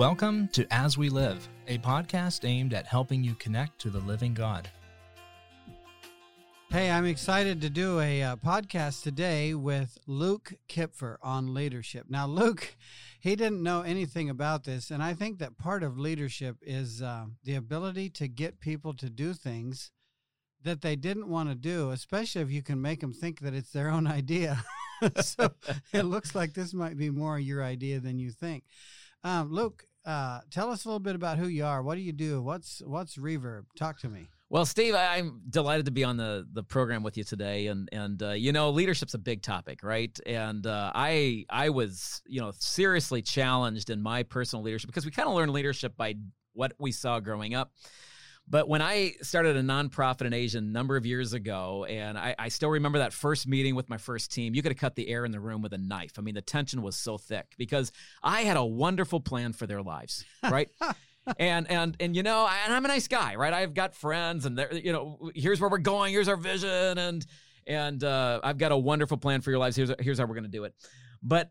Welcome to As We Live, a podcast aimed at helping you connect to the living God. Hey, I'm excited to do a uh, podcast today with Luke Kuepfer on leadership. Now, Luke, he didn't know anything about this, and I think that part of leadership is uh, the ability to get people to do things that they didn't want to do, especially if you can make them think that it's their own idea. so it looks like this might be more your idea than you think. Um, Luke, uh, tell us a little bit about who you are. What do you do? What's what's Reverb? Talk to me. Well, Steve, I, am delighted to be on the the program with you today, and and uh, you know, leadership's a big topic, right? And uh, I I was you know seriously challenged in my personal leadership because we kind of learn leadership by what we saw growing up. But when I started a nonprofit in Asia a number of years ago, and I, I, still remember that first meeting with my first team, you could have cut the air in the room with a knife. I mean, the tension was so thick because I had a wonderful plan for their lives, right? and and and you know, and I'm a nice guy, right? I've got friends, and they're you know, here's where we're going, here's our vision, and and uh, I've got a wonderful plan for your lives. Here's here's how we're going to do it. But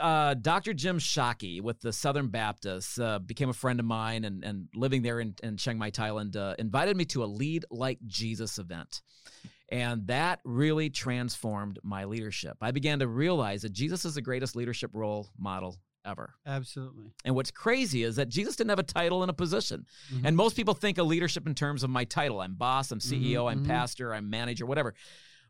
uh, Dr. Jim Shockey with the Southern Baptists uh, became a friend of mine and, and living there in, in Chiang Mai, Thailand, uh, invited me to a Lead Like Jesus event. And that really transformed my leadership. I began to realize that Jesus is the greatest leadership role model ever. Absolutely. And what's crazy is that Jesus didn't have a title and a position. Mm-hmm. And most people think of leadership in terms of my title. I'm boss, I'm CEO, mm-hmm, I'm mm-hmm. pastor, I'm manager, whatever.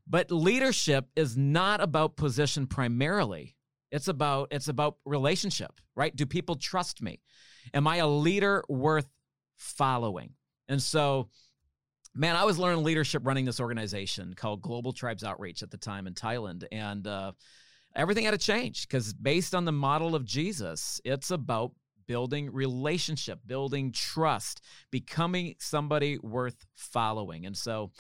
But leadership is not about position primarily. It's about it's about relationship, right? Do people trust me? Am I a leader worth following? And so man, I was learning leadership running this organization called Global Tribes Outreach at the time in Thailand. And uh, everything had to change because based on the model of Jesus, it's about building relationship, building trust, becoming somebody worth following. And so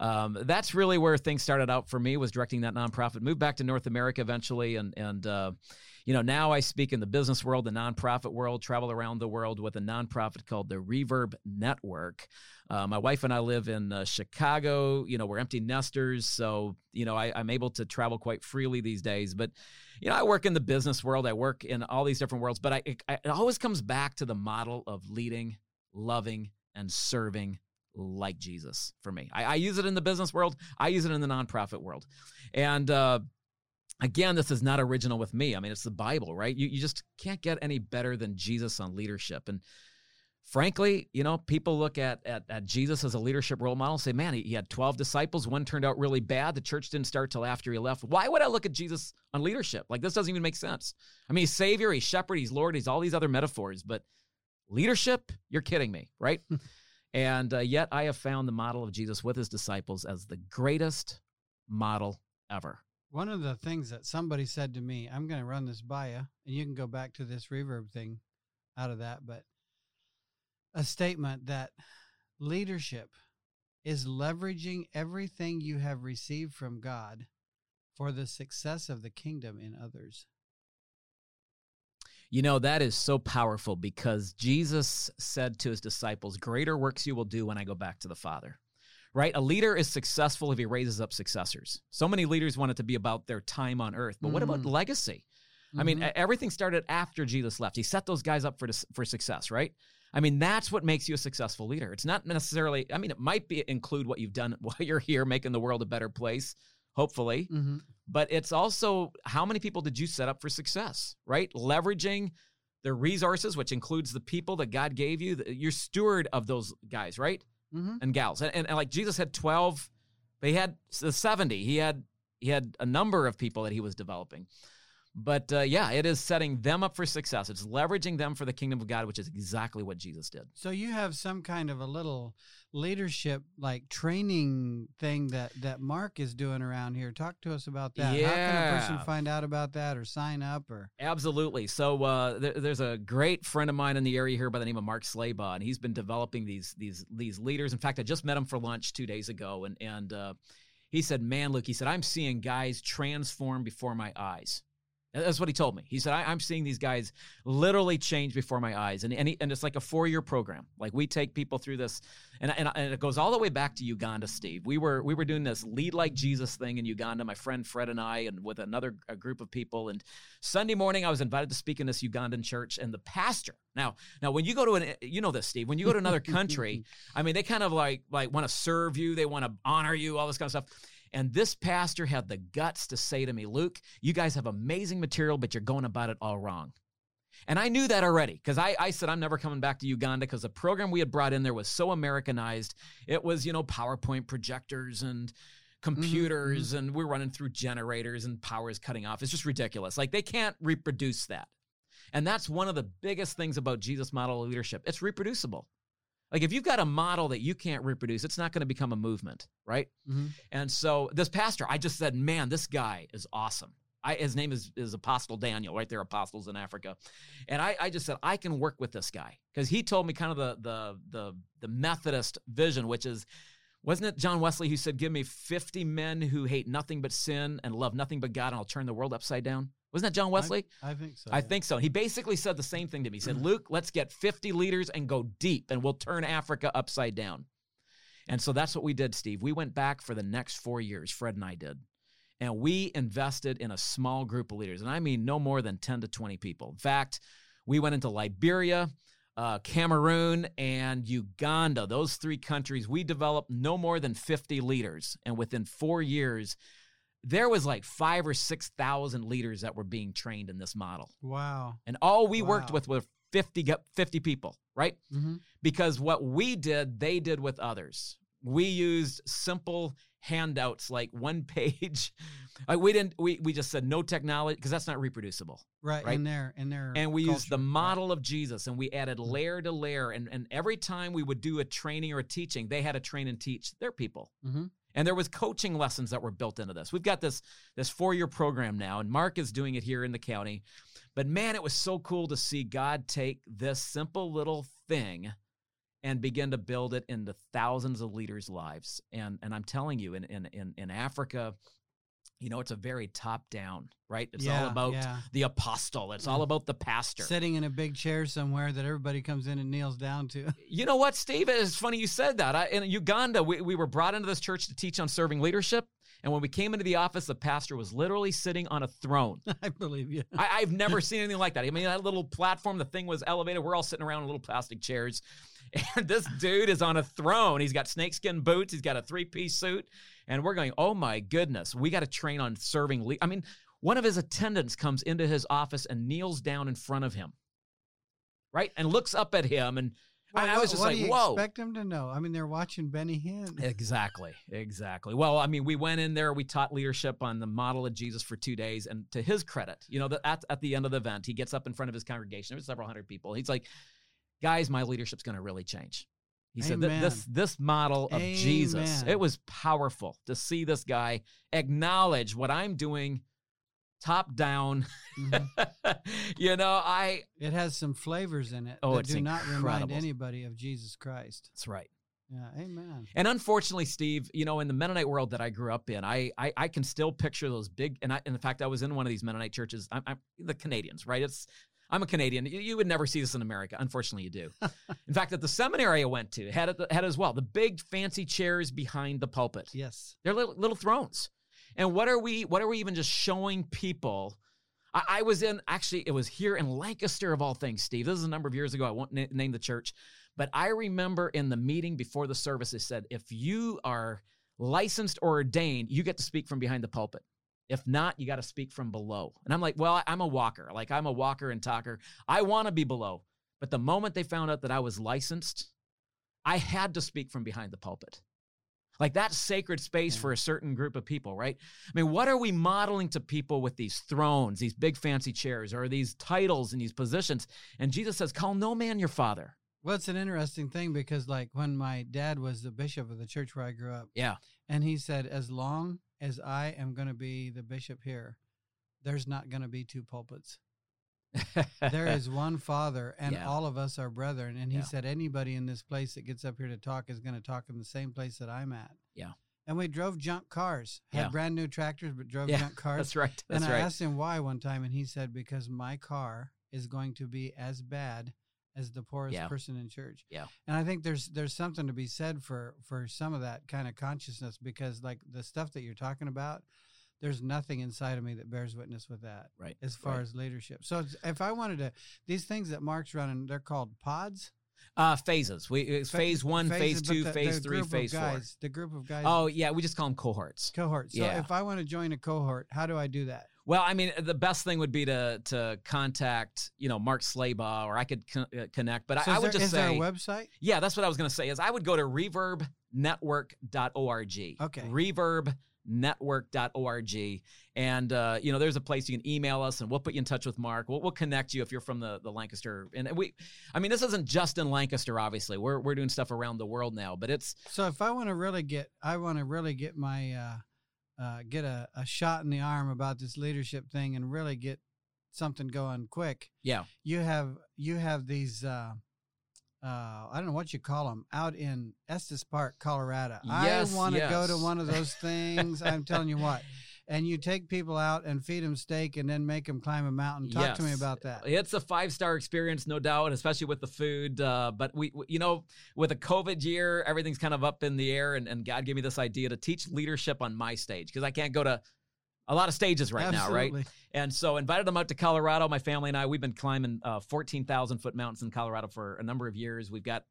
um, that's really where things started out for me was directing that nonprofit. Moved back to North America eventually, and and uh, you know now I speak in the business world, the nonprofit world, travel around the world with a nonprofit called the Reverb Network. Uh, my wife and I live in uh, Chicago. You know we're empty nesters, so you know I, I'm able to travel quite freely these days, but you know, I work in the business world, I work in all these different worlds, but I, it, it always comes back to the model of leading, loving, and serving like Jesus for me. I, I, use it in the business world, I use it in the nonprofit world. And uh, again, this is not original with me. I mean, it's the Bible, right? You, you just can't get any better than Jesus on leadership. And frankly, you know, people look at, at, at Jesus as a leadership role model and say, man, he, he, had 12 disciples. One turned out really bad. The church didn't start till after he left. Why would I look at Jesus on leadership? Like, this doesn't even make sense. I mean, he's Savior, he's Shepherd, he's Lord, he's all these other metaphors, but leadership, you're kidding me, right? And uh, yet I have found the model of Jesus with his disciples as the greatest model ever. One of the things that somebody said to me, I'm going to run this by you, and you can go back to this reverb thing out of that, but a statement that leadership is leveraging everything you have received from God for the success of the kingdom in others. You know, that is so powerful because Jesus said to his disciples, Greater works you will do when I go back to the Father. Right? A leader is successful if he raises up successors. So many leaders want it to be about their time on earth, but mm what about mm. legacy? Mm-hmm. I mean, mm-hmm. everything started after Jesus left. He set those guys up for, for success, right? I mean, that's what makes you a successful leader. It's not necessarily, I mean, it might be include what you've done while you're here making the world a better place, hopefully. Mm-hmm but it's also how many people did you set up for success, right? Leveraging the resources, which includes the people that God gave you. You're steward of those guys, right? Mm-hmm. And gals. And, and, and, like Jesus had 12, but he had the 70. He had he had a number of people that he was developing. But uh, yeah, it is setting them up for success. It's leveraging them for the kingdom of God, which is exactly what Jesus did. So you have some kind of a little leadership like training thing that that Mark is doing around here. Talk to us about that. Yeah. How can a person find out about that or sign up or? Absolutely. So uh, there, there's a great friend of mine in the area here by the name of Mark Slaybaugh, and he's been developing these these these leaders. In fact, I just met him for lunch two days ago, and and uh, he said, "Man, Luke," he said, "I'm seeing guys transform before my eyes." That's what he told me. He said, I, am seeing these guys literally change before my eyes. And, and, he, and it's like a four year program. Like we take people through this, and, and, and it goes all the way back to Uganda, Steve. We were, we were doing this lead like Jesus thing in Uganda, my friend Fred and I, and with another group of people. And Sunday morning, I was invited to speak in this Ugandan church, and the pastor. Now, now when you go to an, you know this, Steve, when you go to another country, I mean, they kind of like, like want to serve you, they want to honor you, all this kind of stuff. And this pastor had the guts to say to me, Luke, you guys have amazing material, but you're going about it all wrong. And I knew that already because I, I said, I'm never coming back to Uganda because the program we had brought in there was so Americanized. It was, you know, PowerPoint projectors and computers, mm-hmm. and we're running through generators and power is cutting off. It's just ridiculous. Like they can't reproduce that. And that's one of the biggest things about Jesus model leadership. It's reproducible. Like if you've got a model that you can't reproduce, it's not going to become a movement, right? Mm-hmm. And so this pastor, I just said, man, this guy is awesome. I, his name is, is Apostle Daniel, right? They're apostles in Africa. And I, I just said, I can work with this guy because he told me kind of the, the, the, the Methodist vision, which is, wasn't it John Wesley who said, give me 50 men who hate nothing but sin and love nothing but God and I'll turn the world upside down? Wasn't that John Wesley? I, I think so. I yeah. think so. He basically said the same thing to me. He said, Luke, let's get 50 leaders and go deep, and we'll turn Africa upside down. And so that's what we did, Steve. We went back for the next four years, Fred and I did. And we invested in a small group of leaders. And I mean, no more than 10 to 20 people. In fact, we went into Liberia, uh, Cameroon, and Uganda. Those three countries, we developed no more than 50 leaders. And within four years, there was like five or six thousand leaders that were being trained in this model. Wow. And all we wow. worked with were 50, 50 people, right? Mm-hmm. Because what we did, they did with others. We used simple handouts like one page. Like we didn't we we just said no technology because that's not reproducible. Right, right. In there, in there. And we culture. used the model of Jesus and we added mm-hmm. layer to layer. And and every time we would do a training or a teaching, they had to train and teach their people. Mm-hmm. And there was coaching lessons that were built into this. We've got this this four-year program now, and Mark is doing it here in the county. But man, it was so cool to see God take this simple little thing and begin to build it into thousands of leaders' lives. And and I'm telling you, in in in, in Africa, you know, it's a very top down, right? It's yeah, all about yeah. the apostle. It's all mm. about the pastor. Sitting in a big chair somewhere that everybody comes in and kneels down to. You know what, Steve? It's funny you said that. I, in Uganda, we, we were brought into this church to teach on serving leadership. And when we came into the office, the pastor was literally sitting on a throne. I believe you. I, have never seen anything like that. I mean, that little platform, the thing was elevated. We're all sitting around in little plastic chairs. And this dude is on a throne. He's got snakeskin boots. He's got a three piece suit and we're going, oh my goodness, we got to train on serving. Le-. I mean, one of his attendants comes into his office and kneels down in front of him, right, and looks up at him, and well, I, was just like, whoa. Expect him to know? I mean, they're watching Benny Hinn. Exactly, exactly. Well, I mean, we went in there, we taught leadership on the model of Jesus for two days, and to his credit, you know, that at, at the end of the event, he gets up in front of his congregation. There was several hundred people. He's like, guys, my leadership's going to really change. He said that this this model of Amen. Jesus, it was powerful to see this guy acknowledge what I'm doing top down. Mm-hmm. you know, I it has some flavors in it oh, that do incredible. not remind anybody of Jesus Christ. That's right. Yeah, amen. And unfortunately, Steve, you know, in the Mennonite world that I grew up in, I I, I can still picture those big. And I, in fact, I was in one of these Mennonite churches. I'm, I'm the Canadians, right? It's I'm a Canadian. You, you, would never see this in America. Unfortunately, you do. in fact, at the seminary I went to, had it, had it as well. The big fancy chairs behind the pulpit. Yes, they're little, little thrones. And what are we? What are we even just showing people? I, I, was in actually. It was here in Lancaster of all things, Steve. This is a number of years ago. I won't na- name the church, but I remember in the meeting before the service, it said, "If you are licensed or ordained, you get to speak from behind the pulpit." If not, you got to speak from below. And I'm like, well, I'm a walker. Like I'm a walker and talker. I want to be below. But the moment they found out that I was licensed, I had to speak from behind the pulpit. Like that's sacred space for a certain group of people, right? I mean, what are we modeling to people with these thrones, these big fancy chairs, or these titles and these positions? And Jesus says, Call no man your father. Well, it's an interesting thing because, like, when my dad was the bishop of the church where I grew up, yeah, and he said, as long as I am going to be the bishop here, there's not going to be two pulpits. there is one Father, and yeah. all of us are brethren. And he yeah. said, anybody in this place that gets up here to talk is going to talk in the same place that I'm at. Yeah. and we drove junk cars. Had Yeah. brand new tractors, but drove junk cars. That's right. That's and I right. asked him why one time, and he said, "Because my car is going to be as bad as the poorest Yeah. person in church." Yeah. And I think there's there's something to be said for for some of that kind of consciousness because like the stuff that you're talking about, there's nothing inside of me that bears witness with that Right. as far right. as leadership. So if I wanted to, these things that Mark's running, they're called pods. Uh, phases. We it's phase one, phase phases, but two, the- phase the three, phase four. The group of guys. Oh yeah, we just call them cohorts. Cohorts. So yeah. if I want to join a cohort, how do I do that? Well, I mean, the best thing would be to to contact you know Mark Slaybaugh, or I could co- uh, connect. But So I, I would there, just is say, there a website? yeah, that's what I was going to say. Is I would go to reverbnetwork.org. Okay. Reverbnetwork.org, and uh, you know, there's a place you can email us, and we'll put you in touch with Mark. We'll, we'll connect you if you're from the the Lancaster. And we, I mean, this isn't just in Lancaster. Obviously, we're we're doing stuff around the world now, but it's So if I want to really get, I want to really get my, uh, uh, get a, a shot in the arm about this leadership thing and really get something going quick. yeah, You have, you have these, uh, uh, I don't know what you call them out in Estes Park, Colorado. Yes, I want to go to one of those things. I'm telling you what. And you take people out and feed them steak and then make them climb a mountain. Talk to me about that. It's a five star experience, no doubt, especially with the food. Uh, but we, we- you know, with a COVID year, everything's kind of up in the air, and, and God gave me this idea to teach leadership on my stage because I can't go to a lot of stages right now, right? And so invited them out to Colorado. My family and I, we've been climbing uh, 14,000 foot mountains in Colorado for a number of years. We've got,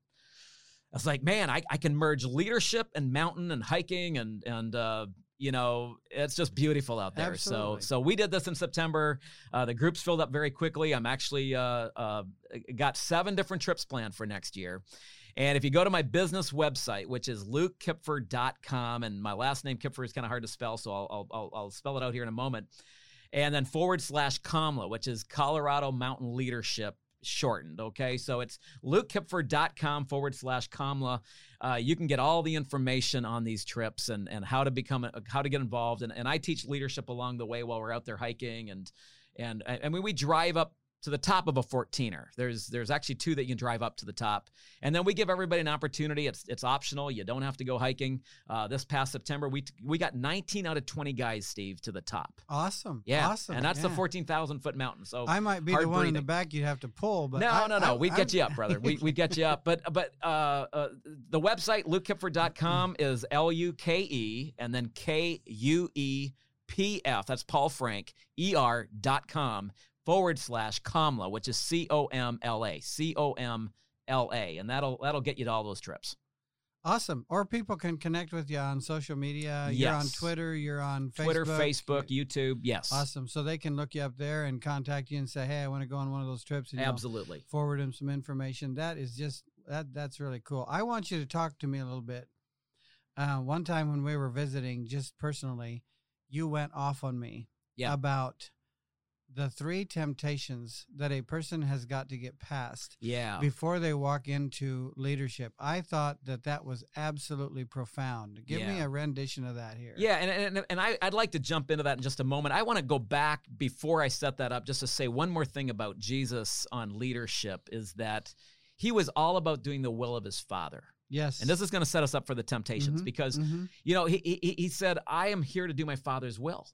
I was like, man, I, I can merge leadership and mountain and hiking and, and, uh, you know, it's just beautiful out there. Absolutely. So, so we did this in September. Uh, the groups filled up very quickly. I'm actually uh, uh, got seven different trips planned for next year. And if you go to my business website, which is lukekuepfer.com, and my last name Kuepfer is kind of hard to spell, so I'll, I'll, I'll, I'll spell it out here in a moment. And then forward slash COMLA, which is Colorado Mountain Leadership shortened. Okay. So it's lukekuepfer.com forward slash COMLA. Uh, you can get all the information on these trips and, and how to become, a, how to get involved. And, and I teach leadership along the way while we're out there hiking. And, and I mean, we drive up to the top of a 14er. There's there's actually two that you can drive up to the top, and then we give everybody an opportunity. It's it's optional. You don't have to go hiking. Uh, this past September, we we got 19 out of 20 guys, Steve, to the top. Awesome. Yeah, Awesome. and that's the Yeah. 14,000 foot mountain. So I might be the one in the back you'd have to pull, but no, I- no, no. I- We'd I'm- get you up, brother. We, we'd get you up. But but uh, uh, the website, lukekuepfer.com, is L U K E and then K U E P F. That's Paul Frank, E R dot com forward slash Comla, which is C O M L A. C O M L A. And that'll that'll get you to all those trips. Awesome. Or people can connect with you on social media. Yes. You're on Twitter. You're on Facebook. Twitter, Facebook, YouTube. Yes. Awesome. So they can look you up there and contact you and say, "Hey, I want to go on one of those trips." And Absolutely. forward them some information. That is just that. That's really cool. I want you to talk to me a little bit. Uh, one time when we were visiting, just personally, you went off on me Yeah. about the three temptations that a person has got to get past Yeah. before they walk into leadership. I thought that that was absolutely profound. Give me a rendition of that here. Yeah, and and, and I, I'd like to jump into that in just a moment. I want to go back before I set that up just to say one more thing about Jesus on leadership is that he was all about doing the will of his Father. Yes. And this is going to set us up for the temptations Mhm, because, mhm. you know, he, he, he said, I am here to do my Father's will.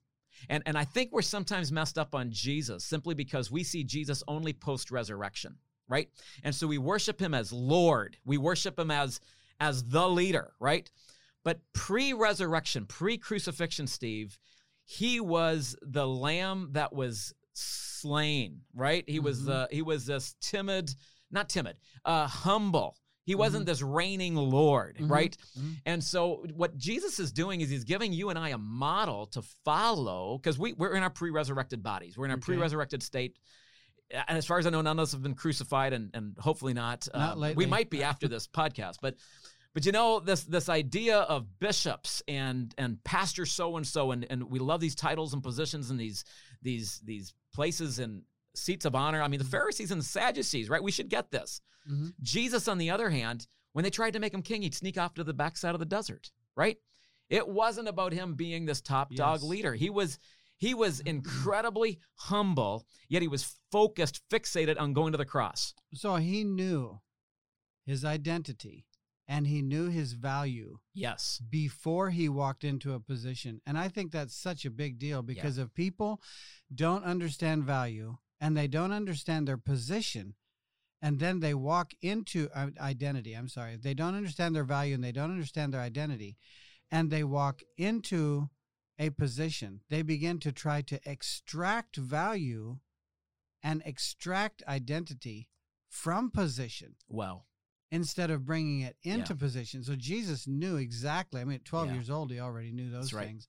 And, and I think we're sometimes messed up on Jesus simply because we see Jesus only post resurrection, right? And so we worship him as Lord. We worship him as as the leader, right? But pre-resurrection, pre-crucifixion, Steve, he was the lamb that was slain, right? He was Mhm. the he was this timid, not timid, uh humble. He wasn't Mhm. this reigning lord, Mhm. right? Mhm. And so what Jesus is doing is he's giving you and I a model to follow because we, we're in our pre-resurrected bodies. We're in our Okay. pre-resurrected state. And as far as I know, none of us have been crucified and, and hopefully not. Not Um. We might be after this podcast, but but you know, this this idea of bishops and and pastor so and so, and and we love these titles and positions and these these these places and seats of honor. I mean, the Pharisees and the Sadducees, right? We should get this. Mhm. Jesus, on the other hand, when they tried to make him king, he'd sneak off to the backside of the desert, right? It wasn't about him being this top dog leader. He was he was incredibly humble, yet he was focused, fixated on going to the cross. So he knew his identity and he knew his value Yes. before he walked into a position. And I think that's such a big deal because if people don't understand value and they don't understand their position, and then they walk into uh, identity, I'm sorry, they don't understand their value and they don't understand their identity, and they walk into a position, they begin to try to extract value and extract identity from position Well, instead of bringing it into position. So Jesus knew exactly. I mean, at 12 Yeah. years old, he already knew those right. things.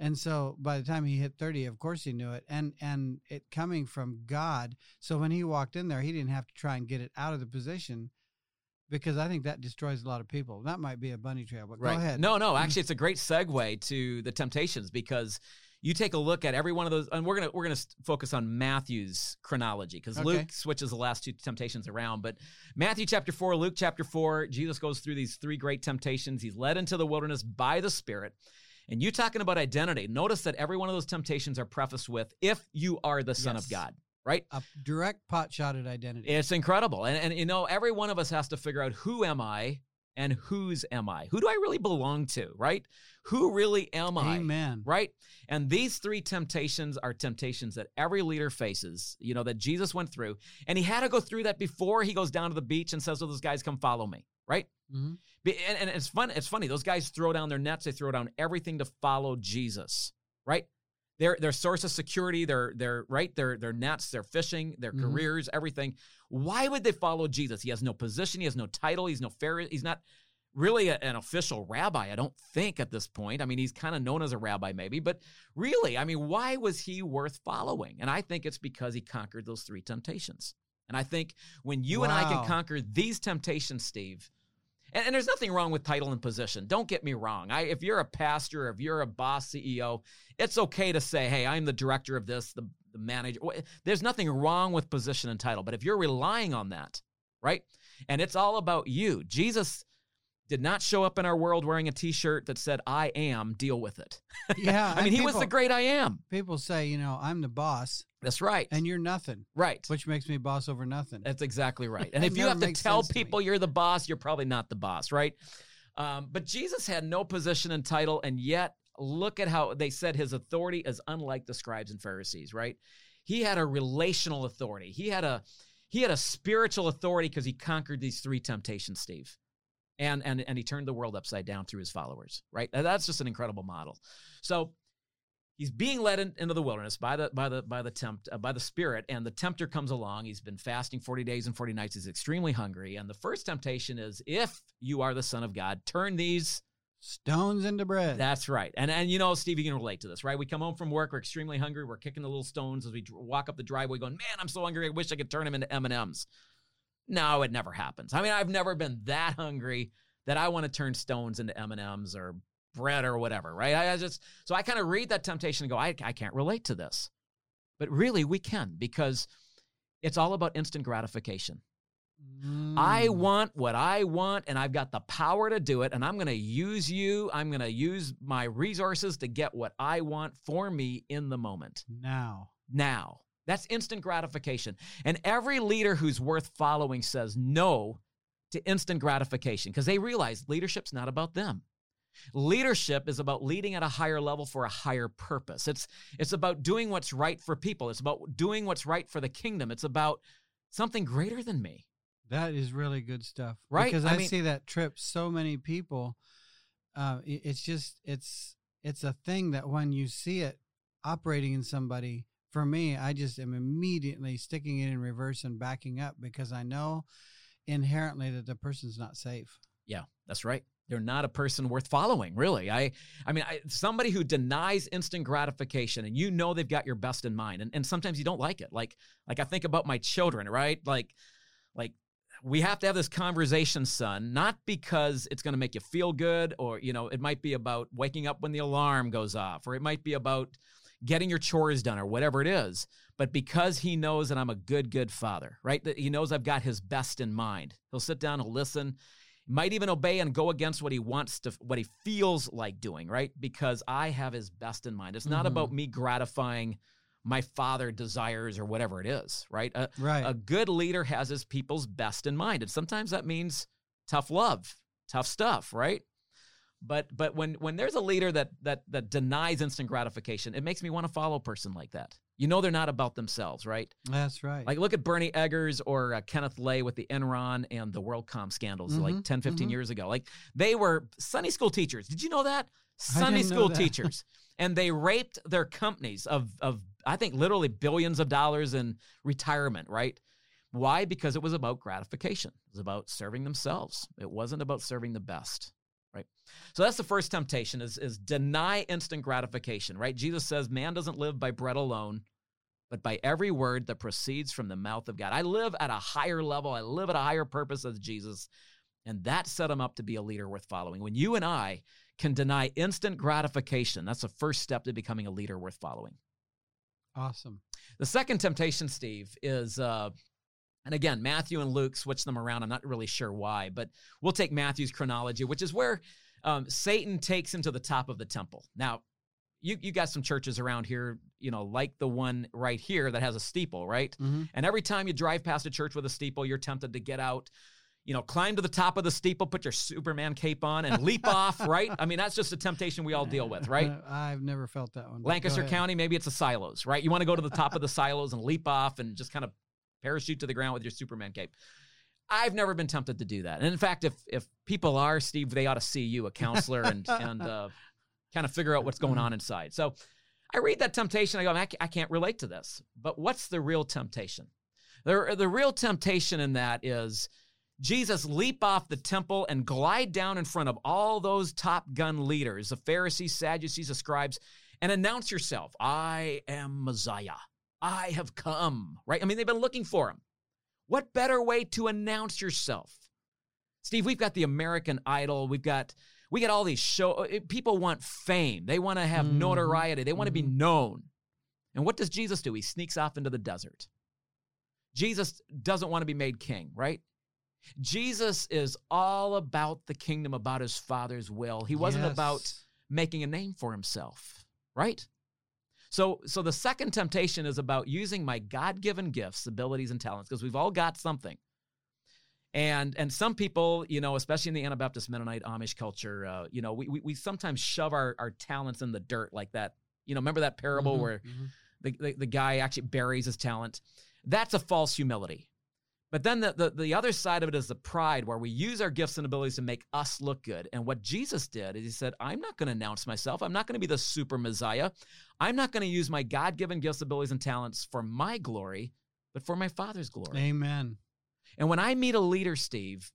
And so by the time he hit 30, of course he knew it. And and it coming from God. So when he walked in there, he didn't have to try and get it out of the position because I think that destroys a lot of people. That might be a bunny trail, but right. go ahead. No, no. Actually, it's a great segue to the temptations because you take a look at every one of those, and we're gonna we're gonna focus on Matthew's chronology because Okay. Luke switches the last two temptations around. But Matthew chapter four, Luke chapter four, Jesus goes through these three great temptations. He's led into the wilderness by the Spirit. And you talking about identity? Notice that every one of those temptations are prefaced with "If you are the Son Yes. of God." Right? A direct pot shot at identity. It's incredible. And, and you know, every one of us has to figure out who am I and whose am I? Who do I really belong to, right? Who really am I? Amen. Right? And these three temptations are temptations that every leader faces, you know, that Jesus went through. And he had to go through that before he goes down to the beach and says to those guys, come follow me, right? hmm And, and it's fun. It's funny. Those guys throw down their nets. They throw down everything to follow Jesus, right? Their their source of security, their their right, their their nets, their fishing, their Mhm. careers, everything. Why would they follow Jesus? He has no position. He has no title. He's no fair. He's not really a- an official rabbi. I don't think at this point. I mean, he's kind of known as a rabbi, maybe, but really, I mean, why was he worth following? And I think it's because he conquered those three temptations. And I think when you and I can conquer these temptations, Steve, and, and there's nothing wrong with title and position. Don't get me wrong. I, if you're a pastor, if you're a boss CEO, it's okay to say, hey, I'm the director of this, the, the manager. There's nothing wrong with position and title. But if you're relying on that, right? And it's all about you. Jesus did not show up in our world wearing a t shirt that said, I am, deal with it. Yeah. I mean, he was the great I am. People say, you know, I'm the boss That's right. and you're nothing, right. which makes me boss over nothing. That's exactly right. And if you have to tell sense to people you're the boss, you're probably not the boss, right? Um, but Jesus had no position and title, and yet look at how they said his authority is unlike the scribes and Pharisees, right? He had a relational authority. He had a he had a spiritual authority because he conquered these three temptations, Steve. And and and he turned the world upside down through his followers, right? And that's just an incredible model. So he's being led in, into the wilderness by the by the by the tempt uh, by the spirit and the tempter comes along he's been fasting 40 days and 40 nights he's extremely hungry and the first temptation is if you are the son of god turn these Stones into bread. that's right and and you know steve you can relate to this right we come home from work we're extremely hungry we're kicking the little stones as we walk up the driveway going man i'm so hungry i wish i could turn them into m&ms no it never happens i mean i've never been that hungry that i want to turn stones into m&ms or bread or whatever right i, I just so i kind of read that temptation and go I, I can't relate to this but really we can because it's all about instant gratification I Mm. want what I want, and I've got the power to do it. And I'm going to use you. I'm going to use my resources to get what I want for me in the moment. now. Now, that's instant gratification. And every leader who's worth following says no to instant gratification because they realize leadership's not about them. Leadership is about leading at a higher level for a higher purpose. It's it's about doing what's right for people. It's about doing what's right for the kingdom. It's about something greater than me. That is really good stuff. Right? Because I I, mean- see that trip so many people. Uh, it's just it's it's a thing that when you see it operating in somebody, for me, I just am immediately sticking it in reverse and backing up because I know inherently that the person's not safe. Yeah, that's right. They're not a person worth following, really. I, I mean, I, somebody who denies instant gratification, and you know they've got your best in mind, and, and sometimes you don't like it. Like, like I think about my children, right? Like, like we have to have this conversation, son, not because it's going to make you feel good, or you know, it might be about waking up when the alarm goes off, or it might be about getting your chores done, or whatever it is. But because he knows that I'm a good, good father, right? That he knows I've got his best in mind. He'll sit down, he'll listen might even obey and go against what he wants to what he feels like doing right because i have his best in mind it's not Mhm. about me gratifying my father desires or whatever it is right a, Right. a good leader has his people's best in mind and sometimes that means tough love tough stuff, right? But but when when there's a leader that that that denies instant gratification, it makes me want to follow a person like that. You know they're not about themselves, right? That's right. Like look at Bernie Ebbers or uh, Kenneth Lay with the Enron and the WorldCom scandals like Mhm, 10, 15 mhm. years ago. Like they were Sunday school teachers. Did you know that? Sunday school that. teachers. and they raped their companies of of I think literally billions of dollars in retirement, right? Why? Because it was about gratification. It was about serving themselves. It wasn't about serving the best. Right. So that's the first temptation is, is deny instant gratification, right? Jesus says, man doesn't live by bread alone, but by every word that proceeds from the mouth of God. I live at a higher level. I live at a higher purpose as Jesus. And that set him up to be a leader worth following. When you and I can deny instant gratification, that's the first step to becoming a leader worth following. awesome. The second temptation, Steve, is, uh, and again, Matthew and Luke switch them around. I'm not really sure why, but we'll take Matthew's chronology, which is where um, Satan takes him to the top of the temple. Now, you you got some churches around here, you know, like the one right here that has a steeple, right? hmm And every time you drive past a church with a steeple, you're tempted to get out, you know, climb to the top of the steeple, put your Superman cape on, and leap off, right? I mean, that's just a temptation we all deal with, right? Uh, I've never felt that one. Lancaster. County, maybe it's the silos, right? You want to go to the top of the silos and leap off and just kind of parachute to the ground with your Superman cape. I've never been tempted to do that. And in fact, if if people are, Steve, they ought to see you, a counselor, and and uh, kind of figure out what's going on inside. So I read that temptation. I go, I can't relate to this. But what's the real temptation? The, the real temptation in that is Jesus leap off the temple and glide down in front of all those top gun leaders, the Pharisees, Sadducees, the scribes, and announce yourself. I am Messiah. I have come, right? I mean, they've been looking for him. What better way to announce yourself? Steve, we've got the American Idol. We've got we got all these show uh, people want fame. They want to have Mhm. notoriety. They want to be Mhm. known. And what does Jesus do? He sneaks off into the desert. Jesus doesn't want to be made king, right? Jesus is all about the kingdom, about his father's will. He wasn't Yes. about making a name for himself, right? So so the second temptation is about using my God-given gifts, abilities and talents because we've all got something. And and some people, you know, especially in the Anabaptist Mennonite Amish culture, uh, you know, we, we we sometimes shove our our talents in the dirt like that. You know, remember that parable Mhm, where mhm. the, the, the guy actually buries his talent. That's a false humility. But then the, the, the other side of it is the pride where we use our gifts and abilities to make us look good. And what Jesus did is he said, I'm not going to announce myself. I'm not going to be the super Messiah. I'm not going to use my God given gifts, abilities, and talents for my glory, but for my Father's glory. Amen. And when I meet a leader, Steve,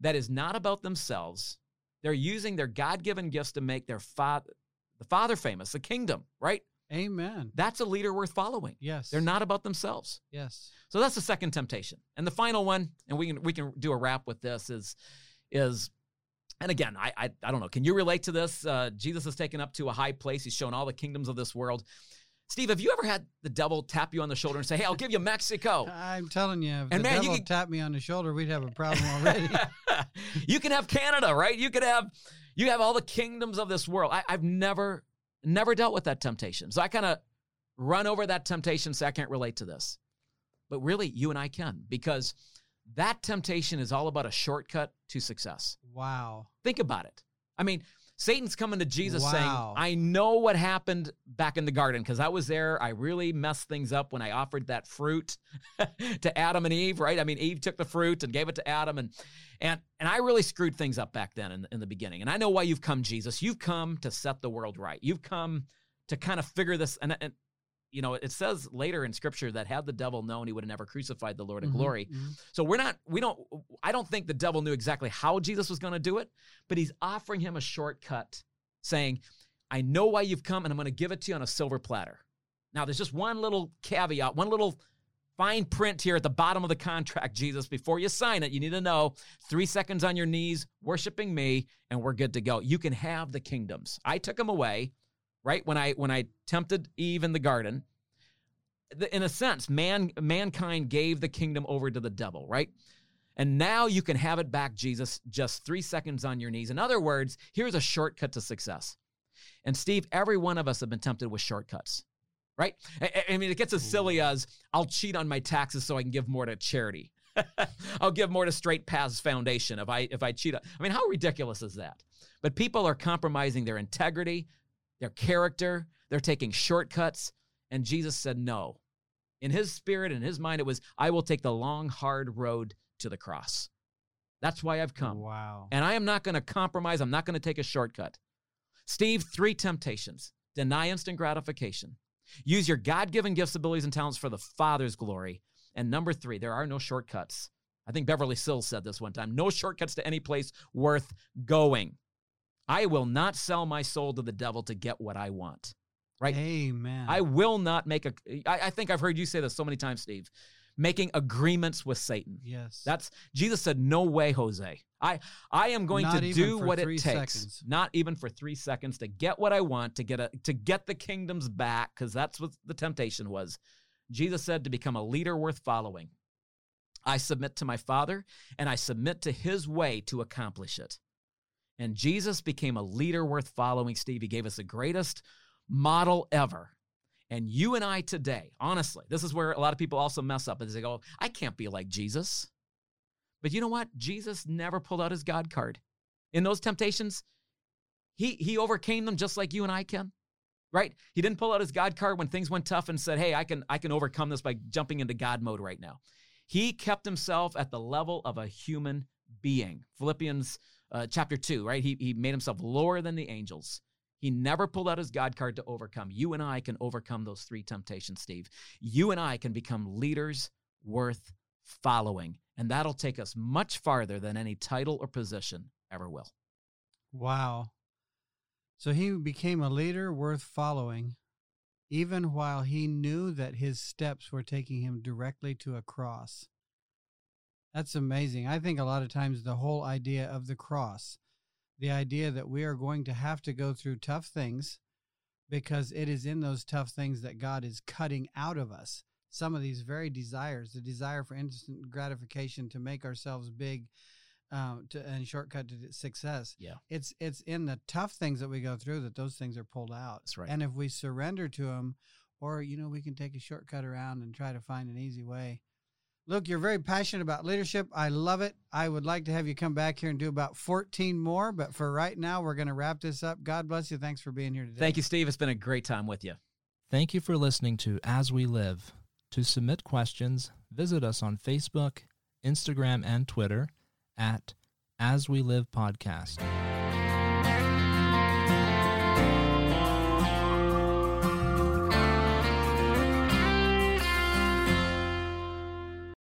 that is not about themselves, they're using their God given gifts to make their father, the Father famous, the kingdom, right? Amen. That's a leader worth following. Yes. They're not about themselves. Yes. So that's the second temptation. And the final one, and we can we can do a wrap with this is is and again, I I, I don't know. Can you relate to this? Uh, Jesus is taken up to a high place. He's shown all the kingdoms of this world. Steve, have you ever had the devil tap you on the shoulder and say, "Hey, I'll give you Mexico"? I'm telling you, if. And the man, you devil could- tapped me on the shoulder, we'd have a problem already. you can have Canada, right? You could have you have all the kingdoms of this world. I, I've never never dealt with that temptation, so I kind of run over that temptation. So I can't relate to this, but really, you and I can because that temptation is all about a shortcut to success. wow. Think about it. I mean, Satan's coming to Jesus saying, I know what happened back in the garden because I was there. I really messed things up when I offered that fruit to Adam and Eve, right? I mean, Eve took the fruit and gave it to Adam and and and I really screwed things up back then in, in the beginning. And I know why you've come, Jesus. You've come to set the world right. You've come to kind of figure this and, and you know, it says later in scripture that had the devil known, he would have never crucified the Lord of Mhm, glory. mhm. So we're not, we don't, I don't think the devil knew exactly how Jesus was going to do it, but he's offering him a shortcut, saying, I know why you've come and I'm going to give it to you on a silver platter. Now, there's just one little caveat, one little fine print here at the bottom of the contract, Jesus. Before you sign it, you need to know three seconds on your knees, worshiping me, and we're good to go. You can have the kingdoms. I took them away, right? When I when I tempted Eve in the garden, in a sense, man mankind gave the kingdom over to the devil, right? And now you can have it back, Jesus, just three seconds on your knees. In other words, here's a shortcut to success. And Steve, every one of us have been tempted with shortcuts, right? I, I- I mean, it gets as silly as I'll cheat on my taxes so I can give more to charity. I'll give more to Straight Paths Foundation if I if I cheat. I mean, how ridiculous is that? But people are compromising their integrity, their character. They're taking shortcuts, and Jesus said no. In his spirit in his mind, it was, "I will take the long, hard road to the cross." That's why I've come. Wow. And I am not going to compromise. I'm not going to take a shortcut. Steve, three temptations deny instant gratification, use your God given gifts, abilities, and talents for the Father's glory. And number three, there are no shortcuts. I think Beverly Sills said this one time no shortcuts to any place worth going. I will not sell my soul to the devil to get what I want. Right? Amen. I will not make a. I, I think I've heard you say this so many times, Steve. Making agreements with Satan. yes. That's Jesus said, "No way, Jose. I I am going Not to do what it takes, seconds. not even for three seconds, to get what I want, to get a to get the kingdoms back, because that's what the temptation was." Jesus said, "To become a leader worth following, I submit to my Father, and I submit to His way to accomplish it." And Jesus became a leader worth following. Steve, he gave us the greatest model ever. And you and I today, honestly, this is where a lot of people also mess up is they go, oh, I can't be like Jesus. But you know what? Jesus never pulled out his God card. In those temptations, he he overcame them just like you and I can. Right? He didn't pull out his God card when things went tough and said, "Hey, I can I can overcome this by jumping into God mode right now." He kept himself at the level of a human being. Philippians uh, chapter 2, right? He, he made himself lower than the angels. He never pulled out his God card to overcome. You and I can overcome those three temptations, Steve. You and I can become leaders worth following. And that'll take us much farther than any title or position ever will. Wow. So he became a leader worth following, even while he knew that his steps were taking him directly to a cross. That's amazing. I think a lot of times the whole idea of the cross, the idea that we are going to have to go through tough things because it is in those tough things that God is cutting out of us some of these very desires the desire for instant gratification to make ourselves big um, to, and shortcut to success Yeah. it's it's in the tough things that we go through that those things are pulled out That's right. and if we surrender to them or you know we can take a shortcut around and try to find an easy way look you're very passionate about leadership i love it i would like to have you come back here and do about 14 more but for right now we're going to wrap this up god bless you thanks for being here today Thank you, Steve. It's been a great time with you. Thank you for listening to As We Live. To submit questions, visit us on Facebook, Instagram, and Twitter at As We Live Podcast.